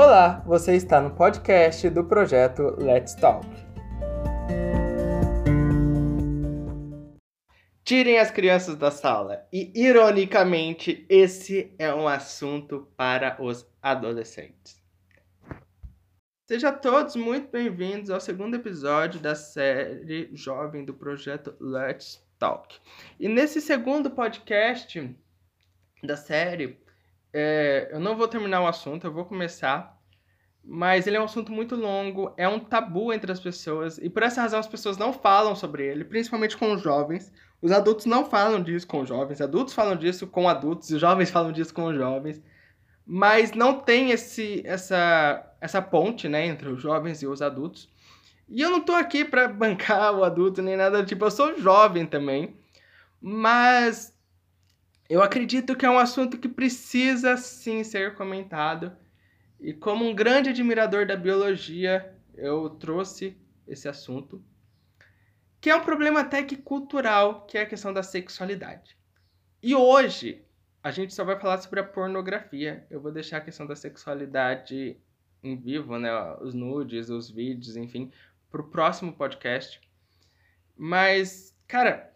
Olá, você está no podcast do projeto Let's Talk. Tirem as crianças da sala. E, ironicamente, esse é um assunto para os adolescentes. Sejam todos muito bem-vindos ao segundo episódio da série Jovem do projeto Let's Talk. E nesse segundo podcast da série, é, eu não vou terminar o assunto, eu vou começar. Mas ele é um assunto muito longo, é um tabu entre as pessoas, e por essa razão as pessoas não falam sobre ele, principalmente com os jovens. Os adultos não falam disso com os jovens, adultos falam disso com adultos, e os jovens falam disso com os jovens. Mas não tem esse, essa, essa ponte né, entre os jovens e os adultos. E eu não tô aqui para bancar o adulto nem nada do tipo, eu sou jovem também. Mas eu acredito que é um assunto que precisa sim ser comentado. E como um grande admirador da biologia, eu trouxe esse assunto, que é um problema até que cultural, que é a questão da sexualidade. E hoje a gente só vai falar sobre a pornografia. Eu vou deixar a questão da sexualidade em vivo, né, os nudes, os vídeos, enfim, para o próximo podcast. Mas, cara,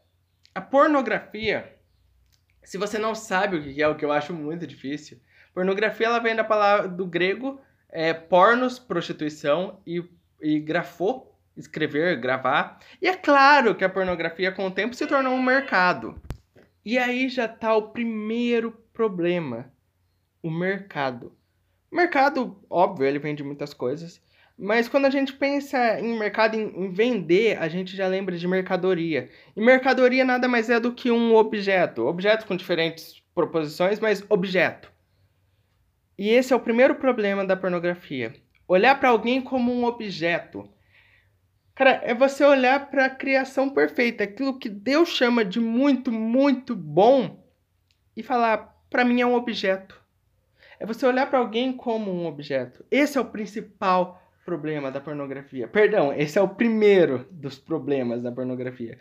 a pornografia se você não sabe o que é, o que eu acho muito difícil, pornografia ela vem da palavra do grego é, pornos, prostituição e, e grafô, escrever, gravar. E é claro que a pornografia com o tempo se tornou um mercado. E aí já tá o primeiro problema, o mercado. O mercado, óbvio, ele vende muitas coisas, mas quando a gente pensa em mercado, em, vender, a gente já lembra de mercadoria. E mercadoria nada mais é do que um objeto. Objeto com diferentes proposições, mas objeto. E esse é o primeiro problema da pornografia. Olhar para alguém como um objeto. Cara, é você olhar para a criação perfeita, aquilo que Deus chama de muito, muito bom, e falar: para mim é um objeto. É você olhar para alguém como um objeto. Esse é o principal problema da pornografia. Perdão, esse é o primeiro dos problemas da pornografia.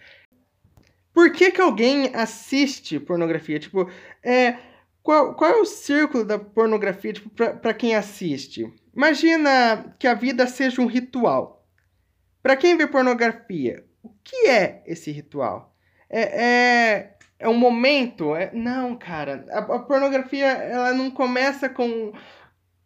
Por que, que alguém assiste pornografia? Tipo, é, qual, qual é o círculo da pornografia tipo, para quem assiste? Imagina que a vida seja um ritual. Para quem vê pornografia, o que é esse ritual? É, é, é um momento? É, não, cara. A, a pornografia ela não começa com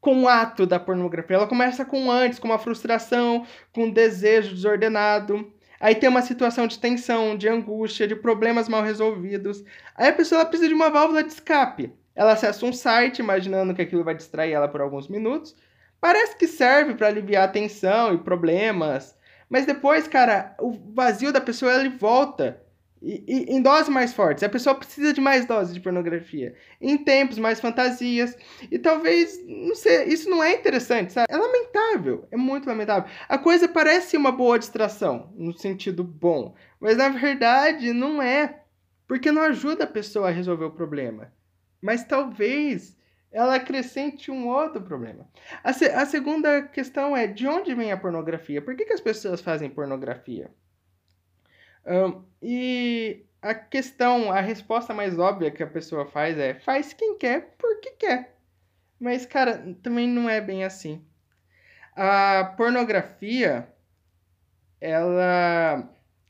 com o ato da pornografia. Ela começa com antes, com uma frustração, com um desejo desordenado. Aí tem uma situação de tensão, de angústia, de problemas mal resolvidos. Aí a pessoa precisa de uma válvula de escape. Ela acessa um site, imaginando que aquilo vai distrair ela por alguns minutos. Parece que serve para aliviar a tensão e problemas. Mas depois, cara, o vazio da pessoa ele volta e, e, em doses mais fortes. A pessoa precisa de mais doses de pornografia. Em tempos, mais fantasias. E talvez, não sei, isso não é interessante, sabe? É lamentável. É muito lamentável. A coisa parece uma boa distração, no sentido bom. Mas na verdade, não é. Porque não ajuda a pessoa a resolver o problema. Mas talvez ela acrescente um outro problema. A, se, a segunda questão é: de onde vem a pornografia? Por que, que as pessoas fazem pornografia? Um, e a questão, a resposta mais óbvia que a pessoa faz é: faz quem quer porque quer. Mas, cara, também não é bem assim. A pornografia, ela,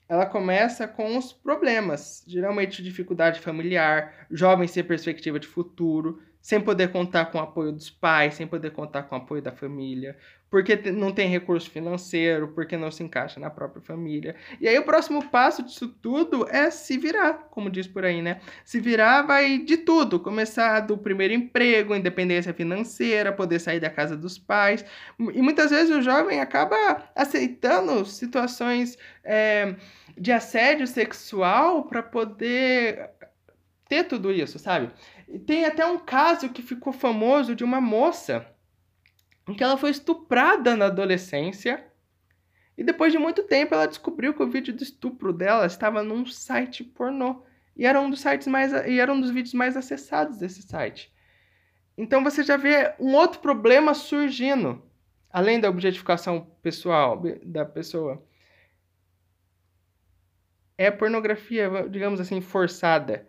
ela começa com os problemas, geralmente dificuldade familiar, jovens sem perspectiva de futuro, sem poder contar com o apoio dos pais, sem poder contar com o apoio da família, porque não tem recurso financeiro, porque não se encaixa na própria família. E aí o próximo passo disso tudo é se virar, como diz por aí, né? Se virar vai de tudo, começar do primeiro emprego, independência financeira, poder sair da casa dos pais. E muitas vezes o jovem acaba aceitando situações é, de assédio sexual para poder ter tudo isso, sabe? Tem até um caso que ficou famoso de uma moça em que ela foi estuprada na adolescência. E depois de muito tempo ela descobriu que o vídeo do estupro dela estava num site pornô. E era um dos sites mais e era um dos vídeos mais acessados desse site. Então você já vê um outro problema surgindo, além da objetificação pessoal da pessoa. É pornografia, digamos assim, forçada.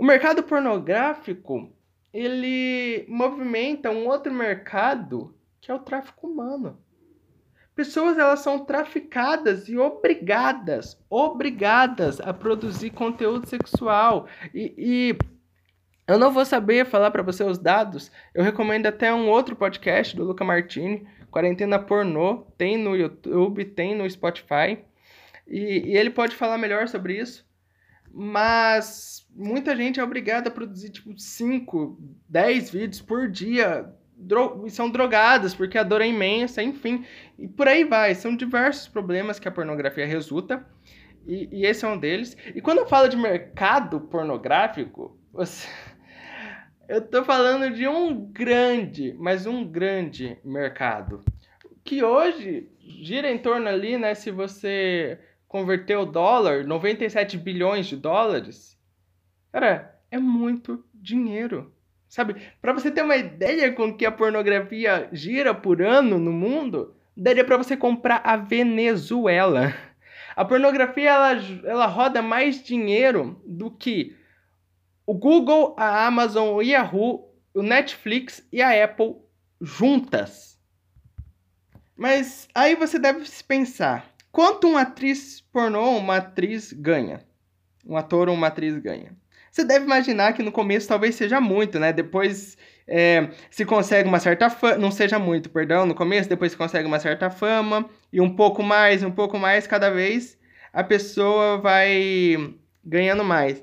O mercado pornográfico, ele movimenta um outro mercado que é o tráfico humano. Pessoas elas são traficadas e obrigadas, obrigadas a produzir conteúdo sexual. E, e eu não vou saber falar para você os dados. Eu recomendo até um outro podcast do Luca Martini, Quarentena Pornô, tem no YouTube, tem no Spotify. E, e ele pode falar melhor sobre isso. Mas muita gente é obrigada a produzir tipo 5, 10 vídeos por dia dro são drogadas porque a dor é imensa, enfim. E por aí vai. São diversos problemas que a pornografia resulta. E, e esse é um deles. E quando eu falo de mercado pornográfico, você... eu tô falando de um grande, mas um grande mercado. Que hoje gira em torno ali, né? Se você converter o dólar, 97 bilhões de dólares. Cara, é muito dinheiro. Sabe? Para você ter uma ideia com que a pornografia gira por ano no mundo, daria para você comprar a Venezuela. A pornografia ela, ela roda mais dinheiro do que o Google, a Amazon, o Yahoo, o Netflix e a Apple juntas. Mas aí você deve se pensar, quanto uma atriz pornô uma atriz ganha? Um ator ou uma atriz ganha? Você deve imaginar que no começo talvez seja muito, né? Depois é, se consegue uma certa fama, não seja muito, perdão, no começo, depois se consegue uma certa fama, e um pouco mais, um pouco mais, cada vez a pessoa vai ganhando mais.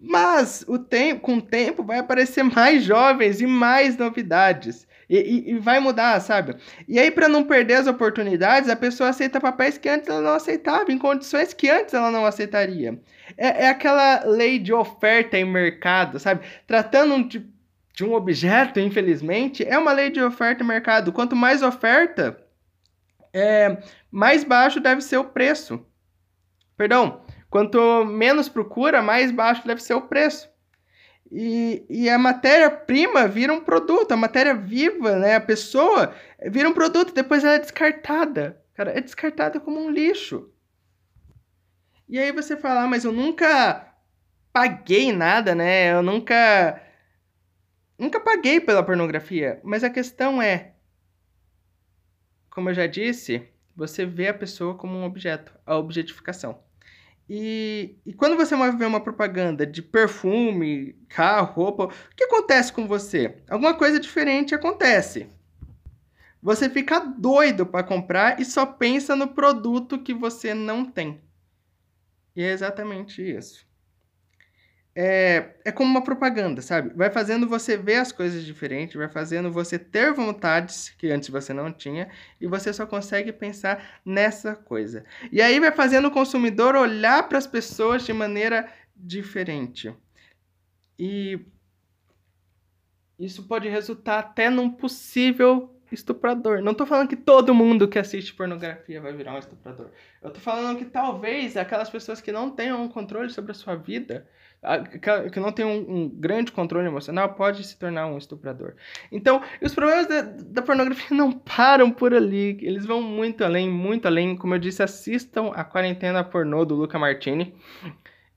Mas o tempo, com o tempo vai aparecer mais jovens e mais novidades. E, e, e vai mudar, sabe? E aí, para não perder as oportunidades, a pessoa aceita papéis que antes ela não aceitava, em condições que antes ela não aceitaria. É, é aquela lei de oferta e mercado, sabe? Tratando de, de um objeto, infelizmente, é uma lei de oferta e mercado. Quanto mais oferta, é, mais baixo deve ser o preço. Perdão, quanto menos procura, mais baixo deve ser o preço. E, e a matéria-prima vira um produto, a matéria viva, né? A pessoa vira um produto, depois ela é descartada. Cara, é descartada como um lixo. E aí você fala, ah, mas eu nunca paguei nada, né? Eu nunca. Nunca paguei pela pornografia. Mas a questão é. Como eu já disse, você vê a pessoa como um objeto, a objetificação. E, e quando você vê uma propaganda de perfume, carro, roupa, o que acontece com você? Alguma coisa diferente acontece. Você fica doido para comprar e só pensa no produto que você não tem. E é exatamente isso é, é como uma propaganda, sabe? Vai fazendo você ver as coisas diferentes, vai fazendo você ter vontades que antes você não tinha e você só consegue pensar nessa coisa. E aí vai fazendo o consumidor olhar para as pessoas de maneira diferente. E isso pode resultar até num possível estuprador. Não tô falando que todo mundo que assiste pornografia vai virar um estuprador. Eu tô falando que talvez aquelas pessoas que não tenham um controle sobre a sua vida, que não tem um, um, grande controle emocional, pode se tornar um estuprador. Então, os problemas da, da, pornografia não param por ali. Eles vão muito além, muito além. Como eu disse, assistam a quarentena pornô do Luca Martini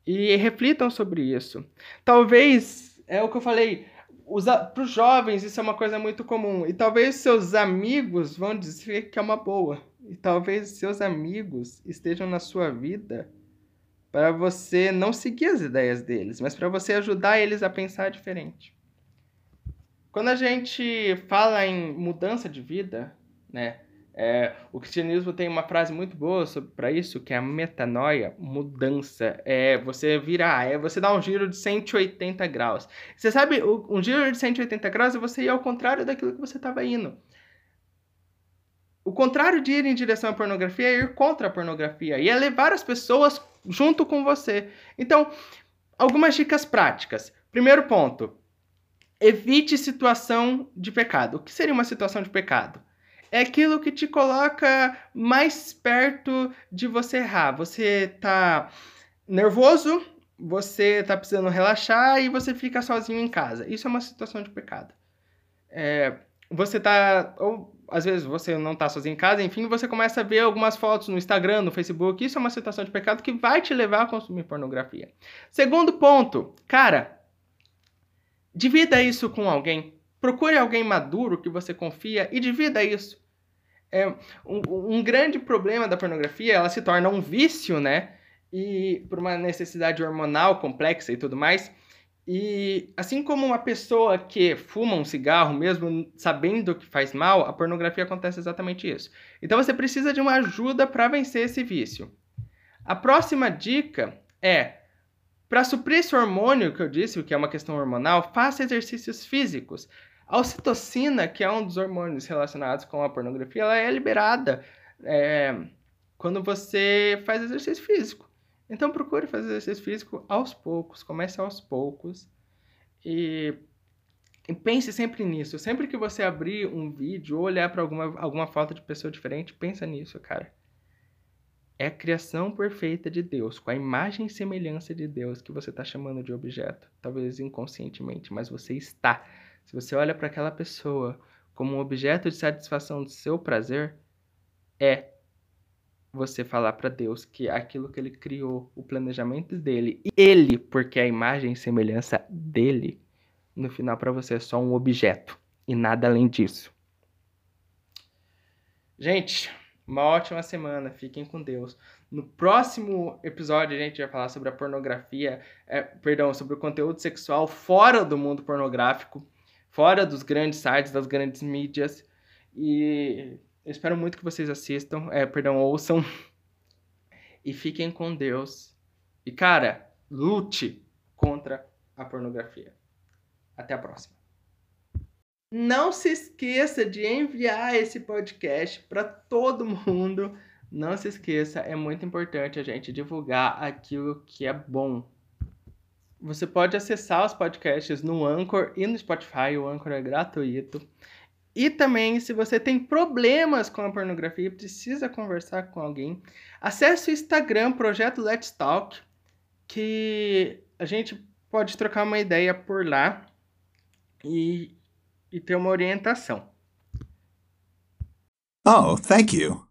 e reflitam sobre isso. Talvez, é o que eu falei, para os jovens isso é uma coisa muito comum. E talvez seus amigos vão dizer que é uma boa. E talvez seus amigos estejam na sua vida para você não seguir as ideias deles, mas para você ajudar eles a pensar diferente. Quando a gente fala em mudança de vida, né? É, o cristianismo tem uma frase muito boa para isso, que é a metanoia, mudança. É você virar, é você dar um giro de 180 graus. Você sabe, um giro de 180 graus é você ir ao contrário daquilo que você estava indo. O contrário de ir em direção à pornografia é ir contra a pornografia e é levar as pessoas junto com você. Então, algumas dicas práticas. Primeiro ponto: evite situação de pecado. O que seria uma situação de pecado? é aquilo que te coloca mais perto de você errar. Você tá nervoso, você tá precisando relaxar e você fica sozinho em casa. Isso é uma situação de pecado. É, você tá. Ou às vezes você não tá sozinho em casa, enfim, você começa a ver algumas fotos no Instagram, no Facebook. Isso é uma situação de pecado que vai te levar a consumir pornografia. Segundo ponto, cara, divida isso com alguém. procure alguém maduro que você confia e divida isso. É, um, um grande problema da pornografia, ela se torna um vício, né? E por uma necessidade hormonal complexa e tudo mais. E assim como uma pessoa que fuma um cigarro, mesmo sabendo que faz mal, a pornografia acontece exatamente isso. Então você precisa de uma ajuda para vencer esse vício. A próxima dica é: para suprir esse hormônio que eu disse, que é uma questão hormonal, faça exercícios físicos. A ocitocina, que é um dos hormônios relacionados com a pornografia, ela é liberada é, quando você faz exercício físico. Então procure fazer exercício físico aos poucos, comece aos poucos e, e pense sempre nisso. Sempre que você abrir um vídeo ou olhar para alguma, alguma foto de pessoa diferente, pensa nisso, cara. É a criação perfeita de Deus, com a imagem e semelhança de Deus que você está chamando de objeto. Talvez inconscientemente, mas você está. Se você olha para aquela pessoa como um objeto de satisfação do seu prazer, é você falar para Deus que aquilo que ele criou, o planejamento dele, ele, porque a imagem e semelhança dele, no final para você é só um objeto e nada além disso. Gente, uma ótima semana, fiquem com Deus. No próximo episódio a gente vai falar sobre a pornografia, é, perdão, sobre o conteúdo sexual fora do mundo pornográfico, fora dos grandes sites, das grandes mídias. E eu espero muito que vocês assistam, é, perdão, ouçam. E fiquem com Deus. E, cara, lute contra a pornografia. Até a próxima. Não se esqueça de enviar esse podcast para todo mundo. Não se esqueça, é muito importante a gente divulgar aquilo que é bom. Você pode acessar os podcasts no Anchor e no Spotify. O Anchor é gratuito. E também, se você tem problemas com a pornografia e precisa conversar com alguém, acesse o Instagram Projeto Let's Talk, que a gente pode trocar uma ideia por lá e, e ter uma orientação. Oh, thank you.